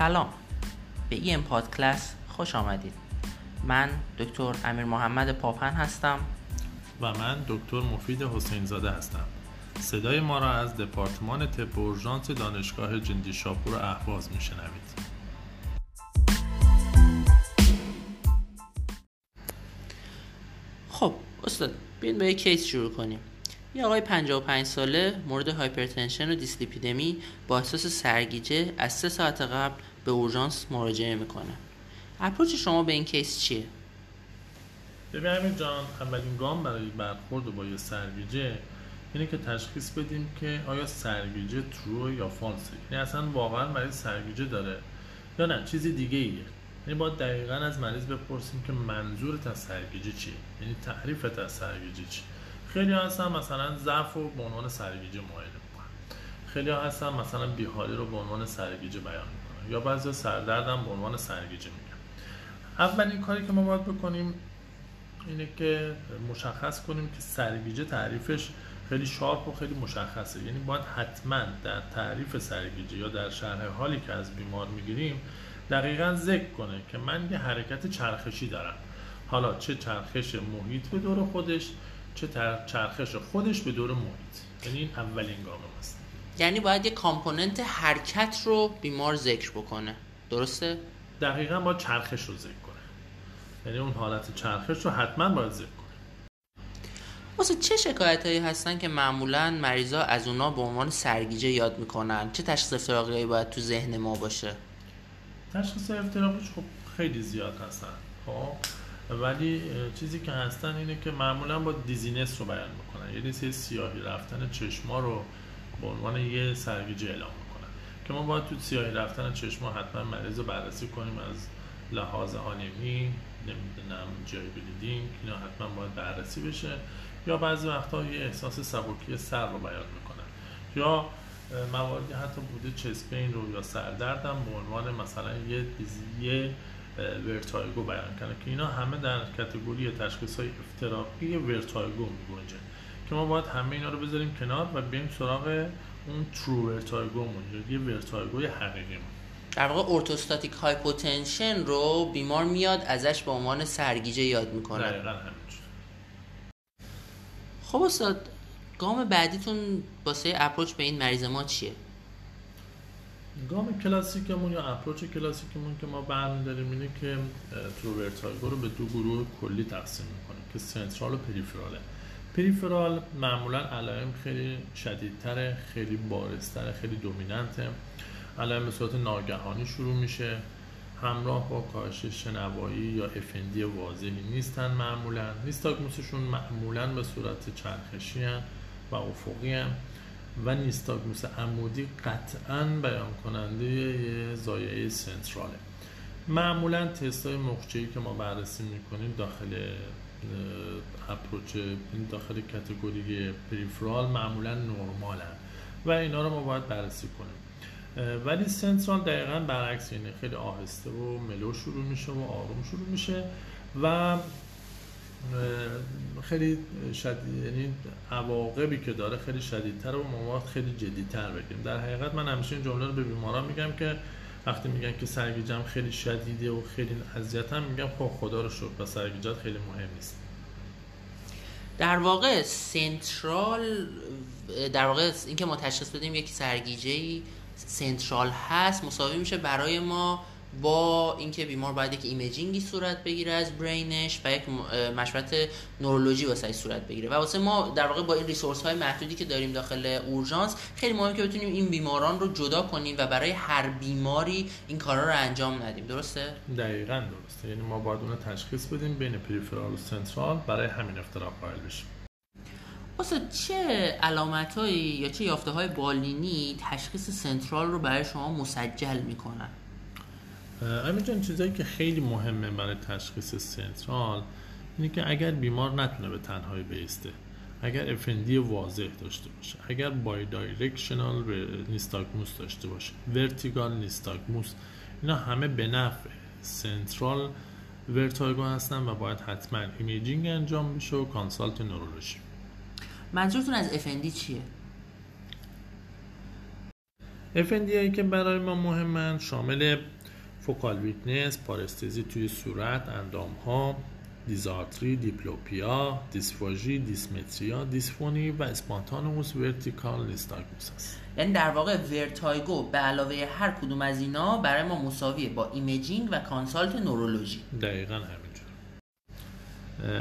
سلام. به ام پادکلاس خوش آمدید. من دکتر امیر محمد پاپن هستم. و من دکتر مفید حسین زاده هستم. صدای ما را از دپارتمان طب اورژانس دانشگاه جندی شاپور اهواز میشنوید. خب استاد بیاین با یک case شروع کنیم. یه آقای 55 ساله مورد hypertension و دیسلیپیدمی با احساس سرگیجه از سه ساعت قبل به اورژانس مراجعه می‌کنه. اپروچ شما به این کیس چیه؟ ببین امیر جان اولین گام برای برخورد با یه سرگیجه اینه که تشخیص بدیم که آیا سرگیجه ترو یا فالسه. یعنی اصلا واقعا مریض سرگیجه داره یا نه چیزی دیگه ایه یعنی باید دقیقا از مریض بپرسیم که منظورت از سرگیجه چیه؟ یعنی تعریفت از سرگیجه چیه؟ خیلی هستن مثلا ضعف رو به عنوان سرگیجه معاینه می‌کنن. خیلی هستن مثلا بیحالی رو به عنوان سرگیجه بیان می‌کنن. یا بعضی سردرد هم به عنوان سرگیجه میگن. اولین کاری که ما باید بکنیم اینه که مشخص کنیم که سرگیجه تعریفش خیلی شارپ و خیلی مشخصه. یعنی باید حتما در تعریف سرگیجه یا در شرح حالی که از بیمار می‌گیریم دقیقا ذکر کنه که من یه حرکت چرخشی دارم. حالا چه چرخش محیط به دور خودش چه چرخش. خودش به دور محیط. یعنی این اولین گام است یعنی باید یه کامپوننت حرکت رو بیمار ذکر بکنه. درسته؟ دقیقا باید چرخش رو ذکر کنه. یعنی اون حالت چرخش رو حتما باید ذکر کنه. واسه چه شکایت هایی هستن که معمولا مریضا از اونا به عنوان سرگیجه یاد می‌کنن؟ چه تشخیص افتراقی باید تو ذهن ما باشه؟ تشخیص افتراقیش خب خیلی زیاد هستن. خب؟ ولی چیزی که هستن اینه که معمولا با دیزینس رو بیان می‌کنن. یعنی سه سیاهی رفتن چشما رو به عنوان یه سرگیجه اعلام می‌کنن. که ما باید تو سیاهی رفتن چشما حتما مریض رو بررسی کنیم از لحاظ آنمی نمی‌دونم جای بلیدینگ اینا حتما باید بررسی بشه. یا بعضی وقتا یه احساس سبکی سر رو بیان می‌کنن. یا مواردی حتی بوده chest pain رو یا سردرد هم به عنوان مثلا یه یه vertigo بیان کنه. که اینا همه در category تشخیص های افتراقی vertigo میگنجه. که ما باید همه اینا رو بذاریم کنار و بریم سراغ اون true vertigo یه vertigo ی حقیقی در واقع orthostatic hypotension رو بیمار میاد ازش به عنوان سرگیجه یاد می‌کنه. دقیقا همینجور خب استاد گام بعدیتون واسه approach به این مریض ما چیه؟ گام کلاسیکمون یا approach کلاسیکمون که ما برمیداریم اینه که true vertigo رو به دو گروه کلی تقسیم می‌کنیم که central و peripheral ه peripheral معمولا علائم خیلی شدیدتره خیلی بارزتره خیلی dominant ه. علائم به صورت ناگهانی شروع میشه. همراه با کاهش شنوایی یا FND واضحی نیستن معمولا. nystagmus شون معمولا به صورت چرخشی و افقی هم و نیستاگموس عمودی قطعا بیان کننده یه زایعه سنتراله. معمولا تست های مخچه‌ای که ما بررسی می‌کنیم داخل اپروچ داخل کتگوری پریفرال معمولا نرمالن و اینا رو ما باید بررسی کنیم. ولی سنترال دقیقا برعکس اینه خیلی آهسته و ملو شروع میشه و آروم شروع میشه و خیلی شدید یعنی عواقبی که داره خیلی شدیدتر و ما خیلی جدیتر بگیم. در حقیقت من همیشه این جمله رو به بیماران میگم که وقتی میگن که سرگیجم خیلی شدیده و خیلی اذیتم میگم خب خدا رو شکر و سرگیجات خیلی مهم نیست. در واقع central در واقع اینکه ما تشخیص بدیم یک سرگیجه central هست مساوی میشه برای ما با اینکه بیمار باید یک imaging ی صورت بگیره از brain ش و یک مشورت نورولوژی واسه صورت بگیره. و واسه ما در واقع با این ریسورس های محدودی که داریم داخل اورژانس خیلی مهمه که بتونیم این بیماران رو جدا کنیم و برای هر بیماری این کارا رو انجام ندیم. درسته؟ دقیقا درسته. یعنی ما باید اون تشخیص بدیم بین پریفرال و سنترال برای همین اختلاف قائل بشیم. واسه چه علامتهایی یا چه یافته های بالینی تشخیص سنترال رو برای شما مسجل می‌کنن؟ امین جان چیزایی که خیلی مهمه برای تشخیص central اینه که اگر بیمار نتونه به تنهایی بیسته اگر FND واضح داشته باشه اگر bidirectional nystagmus داشته باشه vertical nystagmus اینا همه به نفع central vertigo هستن و باید حتما imaging انجام بشه و consult نورولوژی منظورتون از FND چیه؟ FND هایی که برای ما مهمن شامل focal weakness، پارستزی توی صورت، اندام ها، دیزارتری، دیپلوپیا، دیسفاژی، دیسمتریا، دیسفونی و spontaneous vertical nystagmus است. یعنی در واقع vertigo به علاوه هر کدوم از اینا برای ما مساویه با imaging و consult نورولوژی. دقیقا همینجور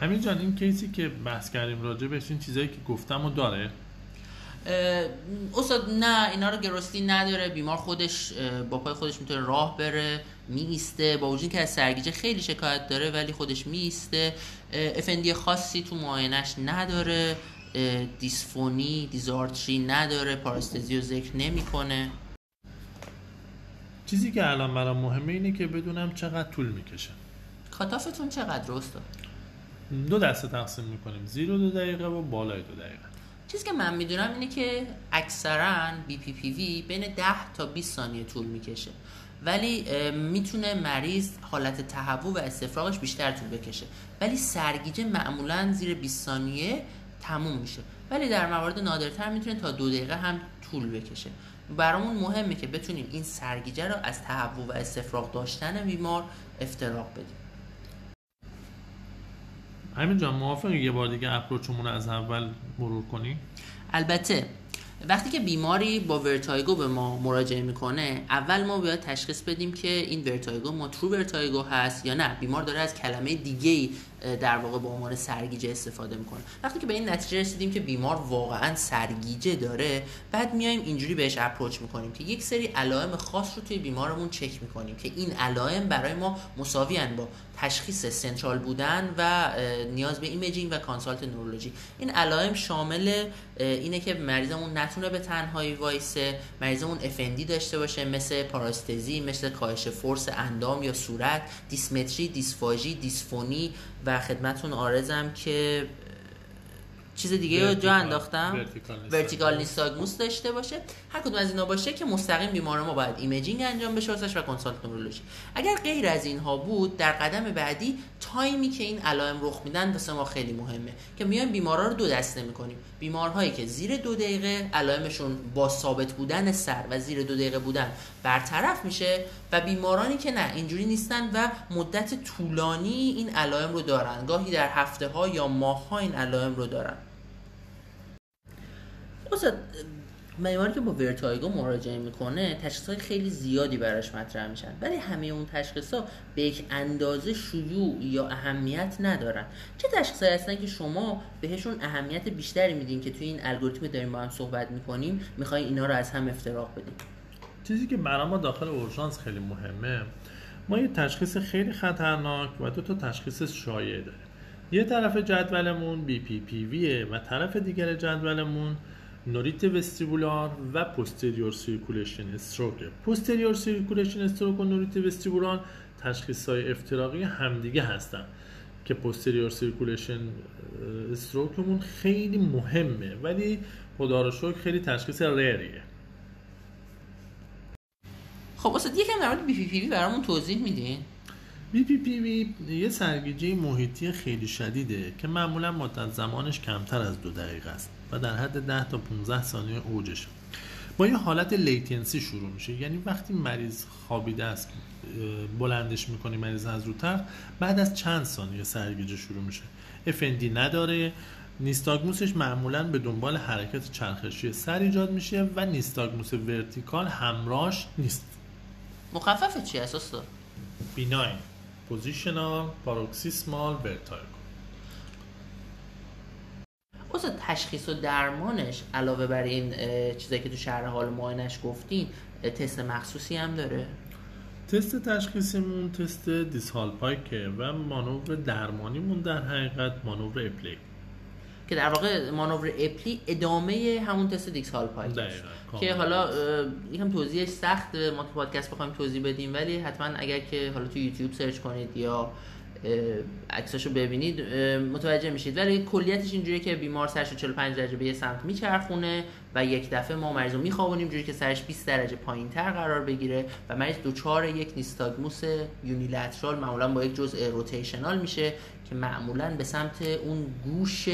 امین جان این case ی که بحث کردیم راجع بهش این چیزایی که گفتم و داره. استاد نه اینا رو گرستی نداره بیمار خودش با پای خودش می‌تونه راه بره میسته با وجود که از سرگیجه خیلی شکایت داره ولی خودش میسته افندی خاصی تو معاینش نداره دیسفونی دیزارتری نداره پاراستزی رو ذکر نمی‌کنه. چیزی که الان برام مهمه اینه که بدونم چقدر طول می‌کشه. کاتافتون چقدر استاد؟ دو دسته تقسیم می‌کنیم زیرو دو دقیقه و بالای دو دقیقه. چیزی که من می‌دونم اینه که اکثرا بی پی پی وی بین 10 تا 20 ثانیه طول می‌کشه. ولی می‌تونه مریض حالت تهوع و استفراغش بیشتر طول بکشه. ولی سرگیجه معمولا زیر 20 ثانیه تموم میشه. ولی در موارد نادرتر می‌تونه تا دو دقیقه هم طول بکشه. برامون مهمه که بتونیم این سرگیجه رو از تهوع و استفراغ داشتن بیمار افتراق بدیم. امین جان موافقی یه بار دیگه approach مون رو از اول مرور کنی؟ البته وقتی که بیماری با vertigo به ما مراجعه می‌کنه اول ما باید تشخیص بدیم که این vertigo ما true vertigo هست یا نه بیمار داره از کلمه دیگه در واقع به عنوان سرگیجه استفاده می‌کنه. وقتی که به این نتیجه رسیدیم که بیمار واقعا سرگیجه داره بعد میایم اینجوری بهش approach می‌کنیم که یک سری علائم خاص رو توی بیمارمون چک می‌کنیم که این علائم برای ما مساوی با تشخیص central بودن و نیاز به imaging و consult نورولوژی. این علائم شامل اینه که مریضمون نتونه به تنهایی وایسه مریضمون FND داشته باشه مثل پاراستزی مثل کاهش force اندام یا صورت دیسمتری دیسفاژی دیسفونی و خدمتون عرضم که چیز دیگه رو جا انداختم. vertical nystagmus داشته باشه. هر کدوم از اینا باشه که مستقیم بیمار ما باید imaging انجام بشه و consult نورولوژی اگر غیر از اینها بود در قدم بعدی time ی که این علائم رخ میدن واسه ما خیلی مهمه که میایم بیمارا رو دو دسته می‌کنیم. بیمارهایی که زیر دو دقیقه علائمشون با ثابت بودن سر و زیر دو دقیقه بودن برطرف میشه. و بیمارانی که نه اینجوری نیستن و مدت طولانی این علائم رو دارن. گاهی در هفته ها یا ماه ها این علائم رو دارن. استاد بیماری که با vertigo مراجعه می‌کنه تشخیص های خیلی زیادی براش مطرح میشن. ولی همه اون تشخیص ها به یک اندازه شیوع یا اهمیت ندارن. چه تشخیص هستن که شما بهشون اهمیت بیشتری میدین که توی این الگوریتم داریم با هم صحبت می‌کنیم می‌خواین اینا رو از هم افتراق بدیم چیزی که برای ما داخل اورژانس خیلی مهمه ما یه تشخیص خیلی خطرناک و دو تا تشخیص شایع داریم. یه طرف جدولمون BPPV یه و طرف دیگر جدولمون نوریت وستیبولار و posterior circulation stroke posterior circulation stroke و نوریت وستیبولار تشخیص های افتراقی همدیگه هستن که posterior circulation stroke مون خیلی مهمه ولی خدا رو شکر خیلی تشخیص rare یه خب اصلا یکم در مورد BPPV برامون توضیح میدین؟ BPPV یه سرگیجه محیطی خیلی شدیده که معمولا مدت زمانش کمتر از دو دقیقه است و در حد 10 تا 15 ثانیه اوجش. با یه حالت latency شروع میشه. یعنی وقتی مریض خوابیده است بلندش می‌کنی مریض از رو تخت بعد از چند ثانیه سرگیجه شروع میشه. FND نداره. nystagmus ش معمولا به دنبال حرکت چرخشی سر ایجاد میشه و nystagmus vertical همراش نیست. مخفف چی استاد benign positional paroxysmal vertigo استاد تشخیص و درمانش علاوه بر این چیزایی که تو شرح حال معاینش گفتین تست مخصوصی هم داره؟ تست تشخیصمون تست Dix-Hallpike ه و مانور درمانیمون در حقیقت مانور Epley که در واقع مانور Epley ادامه همون تست Dix-Hallpike که حالا یکم توضیحش سخته ما تو پادکست بخوایم توضیح بدیم ولی حتما اگر که حالا تو یوتیوب search کنید یا عکساشو ببینید متوجه میشید. ولی کلیتش اینجوریه که بیمار سرش 45 درجه به یه سمت میچرخونه و یک دفعه ما مریض رو میخوابونیم جوری که سرش 20 درجه پایین تر قرار بگیره و مریض دوچار یک نیستاگموس یونیلترال معمولا با یک جزء روتیشنال میشه که معمولا به سمت اون گوش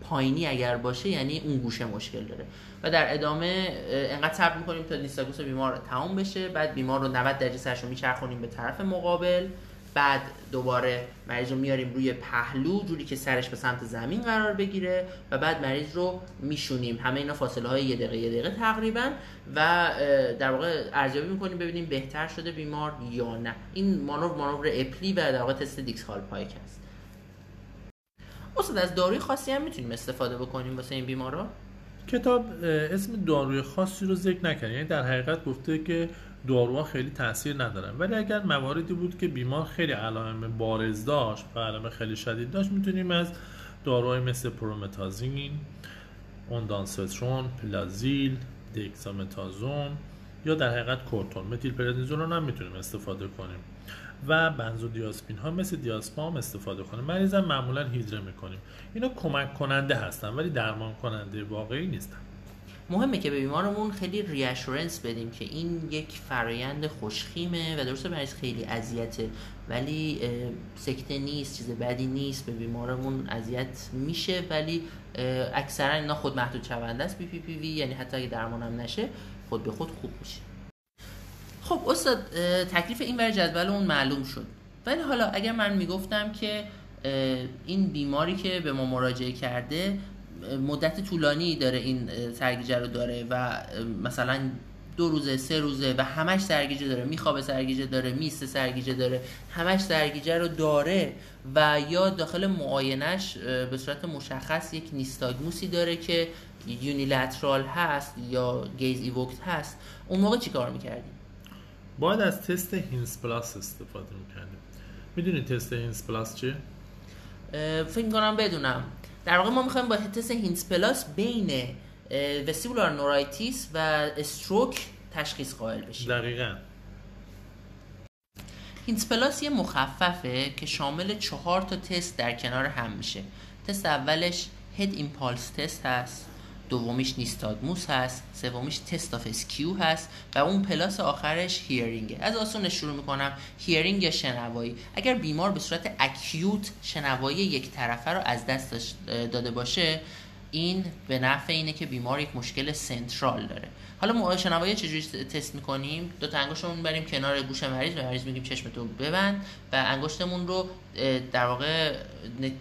پایینی اگر باشه یعنی اون گوشه مشکل داره. و در ادامه انقدر صبر می‌کنیم تا نیستاگوس بیمار تموم بشه بعد بیمار رو 90 درجه سرش رو میچرخونیم به طرف مقابل بعد دوباره مریض رو میاریم روی پهلو جوری که سرش به سمت زمین قرار بگیره و بعد مریض رو میشونیم. همه اینا فاصله های یه دقیقه یه دقیقه تقریبا و در واقع ارزیابی می‌کنیم ببینیم بهتر شده بیمار یا نه. این مانور مانور اپلی و در واقع تست دیکس هال پایک هست. استاد از داروی خاصی هم می‌تونیم استفاده بکنیم واسه این بیمارا؟ کتاب اسم داروی خاصی رو ذکر نکنه یعنی در حقیقت گفته که داروها خیلی تاثیر ندارن. ولی اگر مواردی بود که بیمار خیلی علائم بارز داشت علائم خیلی شدید داشت می‌تونیم از داروهای مثل پرومتازین اوندانسترون پلازیل دکسامتازون یا در حقیقت کورتون. متیل پردنیزولون هم می‌تونیم استفاده کنیم. و بنزودیاسپین ها مثل دیاسپام استفاده کنیم. هم معمولا هیدره می‌کنیم. اینا کمک کننده هستن ولی درمان کننده واقعی نیستن. مهمه که به بیمارمون خیلی reassurance بدیم که این یک فرایند خوشخیمه و درسته مریض خیلی اذیته ولی سکته نیست چیز بدی نیست. به بیمارمون اذیت میشه ولی اکثرا اینا خود محدود شونده است. BPPV یعنی حتی اگه درمانم نشه خود به خود خوب میشه. خب استاد تکلیف این بر جدول اون معلوم شد ولی حالا اگر من می‌گفتم که این بیماری که به ما مراجعه کرده مدت طولانی داره این سرگیجه رو داره و مثلا دو روزه سه روزه و همش سرگیجه داره میخوابه سرگیجه داره می‌ایسته سرگیجه داره همش سرگیجه رو داره و یا داخل معاینش به صورت مشخص یک nystagmus ی داره که unilateral هست یا gaze evoked هست اون موقع چی کار می‌کردیم؟ باید از تست HINTS plus استفاده می‌کردیم. می‌دونی تست HINTS plus چیه؟ فکر کنم بدونم. در واقع ما می‌خوایم با تست HINTS plus بین vestibular neuritis و stroke تشخیص قائل بشیم. دقیقا. HINTS plus یه مخففه که شامل چهار تا تست در کنار هم میشه. تست اولش head impulse test هست. دومیش nystagmus هست سومیش test of skew هست و اون plus آخرش hearing ه. از آسونش شروع می‌کنم. hearing یا شنوایی. اگر بیمار به صورت acute شنوایی یک طرفه رو از دست داده باشه این به نفع اینه که بیمار یک مشکل central داره. حالا شنوایی چجوری تست می‌کنیم؟ دو تا انگشتمون بریم کنار گوش مریض به مریض میگیم چشمتو ببند و انگشتمون رو در واقع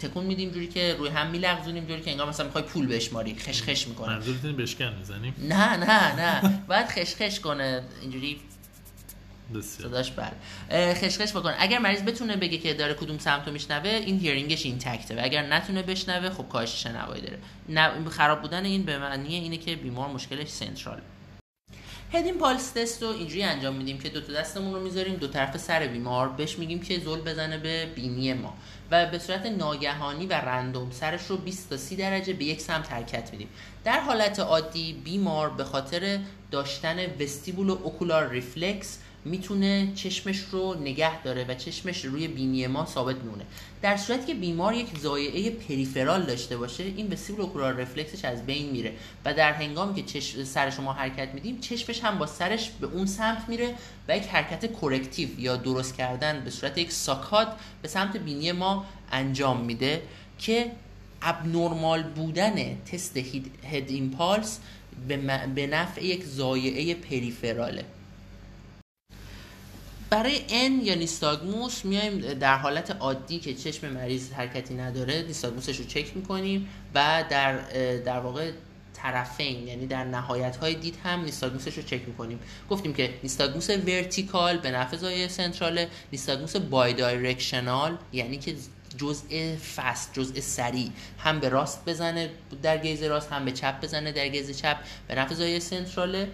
تکون میدیم جوری که روی هم میلغزونیم جوری که انگار مثلا می‌خوای پول بشماری خش خش می‌کنه. منظورتون بشکن می‌زنیم نه نه نه. باید خش خش کنه. اینجوری بسیار. صداش بله. خشخش بکن. اگر مریض بتونه بگه که داره کدوم سمت رو میشنوه این هیرینگش اینتکته و اگر نتونه بشنوه خب کاهش شنوایی داره. خراب بودن این به معنی اینه که بیمار مشکلش سنترال هدین پالس تست رو اینجوری انجام میدیم که دو تا دستمون رو می‌ذاریم دو طرف سر بیمار. بهش میگیم که زل بزنه به بینی ما. و به صورت ناگهانی و رندوم سرش رو 20 تا 30 درجه به یک سمت حرکت میدیم. در حالت عادی بیمار به خاطر داشتن vestibulo-ocular reflex می‌تونه چشمش رو نگه داره و چشمش روی بینی ما ثابت بمونه در صورتی که بیمار یک ضایعه peripheral داشته باشه این vestibulo-ocular reflex ش از بین میره و در هنگامی که چش... سر شما حرکت میدیم چشمش هم با سرش به اون سمت میره و یک حرکت corrective یا درست کردن به صورت یک saccade به سمت بینی ما انجام میده که abnormal بودن تست head impulse به نفع یک ضایعه peripheral ه. برای N یا nystagmus میایم در حالت عادی که چشم مریض حرکتی نداره nystagmus ش رو چک می‌کنیم و در در واقع طرفین یعنی در نهایت های دید هم nystagmus ش رو چک می‌کنیم. گفتیم که nystagmus vertical به نفع ضایعه central nystagmus bidirectional یعنی که جزء fast جزء سریع. هم به راست بزنه در gaze راست هم به چپ بزنه در gaze چپ. به نفع ضایعه central ه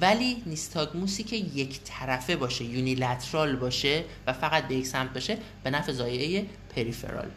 ولی nystagmus ی که یک طرفه باشه unilateral باشه و فقط به یک سمت باشه به نفع ضایعه peripheral.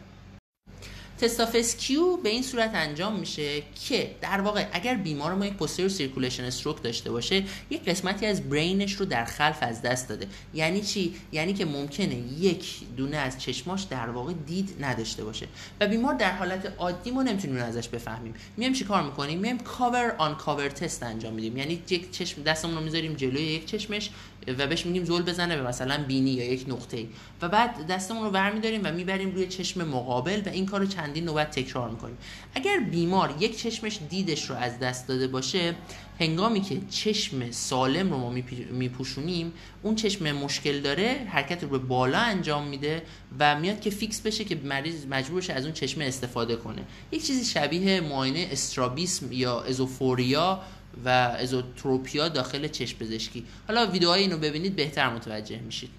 test of skew به این صورت انجام میشه که در واقع اگر بیمار ما یک posterior circulation stroke داشته باشه یک قسمتی از brain ش رو در خلف از دست داده. یعنی چی؟ یعنی که ممکنه یک دونه از چشماش در واقع دید نداشته باشه. و بیمار در حالت عادی ما نمی‌تونیم ازش بفهمیم. میایم چیکار می‌کنیم؟ میایم کاور آن کاور تست انجام میدیم. یعنی یک چشم دستمون رو می‌ذاریم جلوی یک چشمش و بهش میگیم زل بزنه به مثلا بینی یا یک نقطه و بعد دستمون رو برمیداریم و می‌بریم روی چشم مقابل و این کارو چندین نوبت تکرار می‌کنیم. اگر بیمار یک چشمش دیدش رو از دست داده باشه هنگامی که چشم سالم رو ما میپوشونیم اون چشم مشکل داره حرکت رو به بالا انجام میده و میاد که fix بشه که مریض مجبور شه از اون چشم استفاده کنه. یک چیزی شبیه معاینه استرابیسم یا esophoria و esotropia داخل چشم پزشکی. حالا ویدیوهای اینو ببینید بهتر متوجه میشید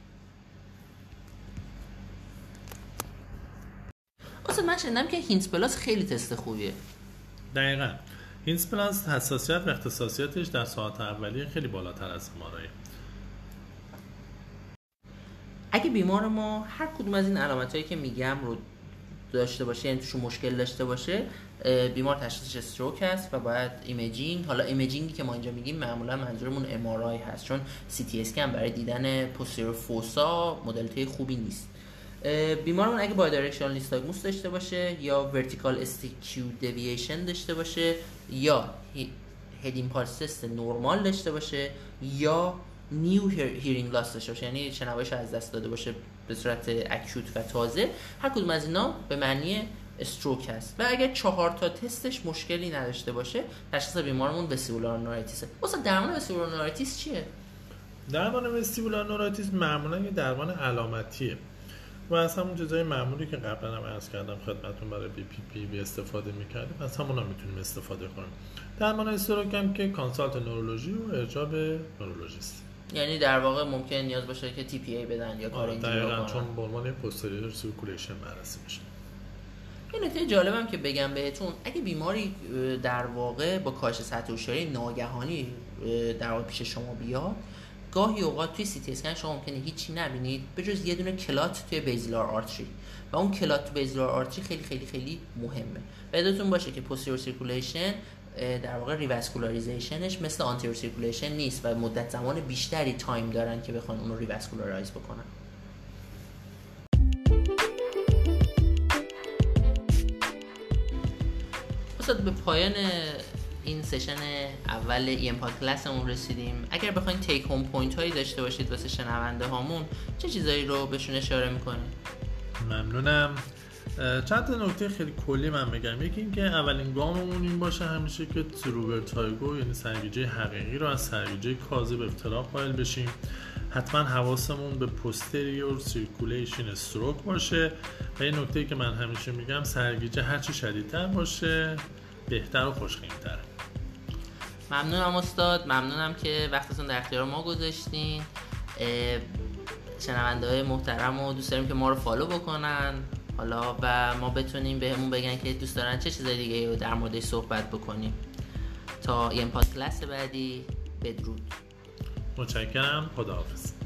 اصلا من شنیدم که HINTS plus خیلی تست خوبیه. دقیقا. HINTS plus حساسیت و اختصاصیتش در ساعت اولیه خیلی بالاتر از MRI اگه بیمار ما هر کدوم از این علامت هایی که میگم رو داشته باشه یعنی توشون مشکل داشته باشه بیمار تشخیصش stroke هست و باید imaging حالا imaging ی که ما اینجا میگیم معمولا منظورمون MRI هست چون سی تی اسکن برای دیدن posterior fossa modality خوبی نیست. بیمارمون اگه bidirectional nystagmus داشته باشه یا vertical skew deviation داشته باشه یا head impulse normal داشته باشه یا new hearing loss داشته باشه. یعنی شنوایش از دست داده باشه به صورت acute و تازه. هر کدوم از اینا به معنی stroke هست. و اگر چهار تا تستش مشکلی نداشته باشه تشخیص بیمارمون vestibular neuritis ه واسه درمان vestibular neuritis چیه؟ درمان vestibular neuritis معمولا یه درمان علامتیه. و از همون جزای معمولی که قبلا هم عرض کردم خدمتون برای BPPV استفاده می‌کردیم از همون هم می‌تونیم استفاده کنیم. درمان stroke هم که consult نورولوژی و ارجاع به نورولوژیست یعنی در واقع ممکن نیاز باشه که tPA بدن یا کار دقیقاً چون به عنوان posterior circulation بررسی میشه. یه نکته جالبم که بگم بهتون اگه بیماری در واقع با کاهش سطح هوشیاری ناگهانی در واقع پیش شما بیاد گاهی اوقات توی سی تی اسکن شما ممکنه هیچی نبینید. به جز یه دونه clot توی basilar artery و اون clot تو basilar artery خیلی خیلی خیلی مهمه. یادتون باشه که posterior circulation در واقع revascularization ش مثل anterior circulation نیست و مدت زمان بیشتری time دارن که بخوان اون رو revascularize بکنن. استاد به پایان این session اول ام پاد کلاسمون رسیدیم. اگر بخواین take home point هایی داشته باشید واسه شنونده هامون چه چیزایی رو بهشون اشاره می‌کنید؟ ممنونم. چند تا نکته خیلی کلی من بگم. یکی اینکه اولین گاممون این باشه همیشه که true vertigo یعنی سرگیجه حقیقی رو از سرگیجه کاذب افتراق قائل بشیم. حتما حواسمون به posterior circulation stroke باشه. و این نکته که من همیشه میگم سرگیجه هرچی شدیدتر باشه بهتر و خوشخیمتر ممنونم استاد ممنونم که وقتتون در اختیار ما گذاشتین. شنونده های محترم و دوست داریم که ما رو فالو بکنن. حالا و ما بتونیم بهمون بگن که دوست دارن چه چیزای دیگه رو در موردش صحبت بکنیم. تا این پادکست بعدی بدرود. متشکرم. خداحافظ.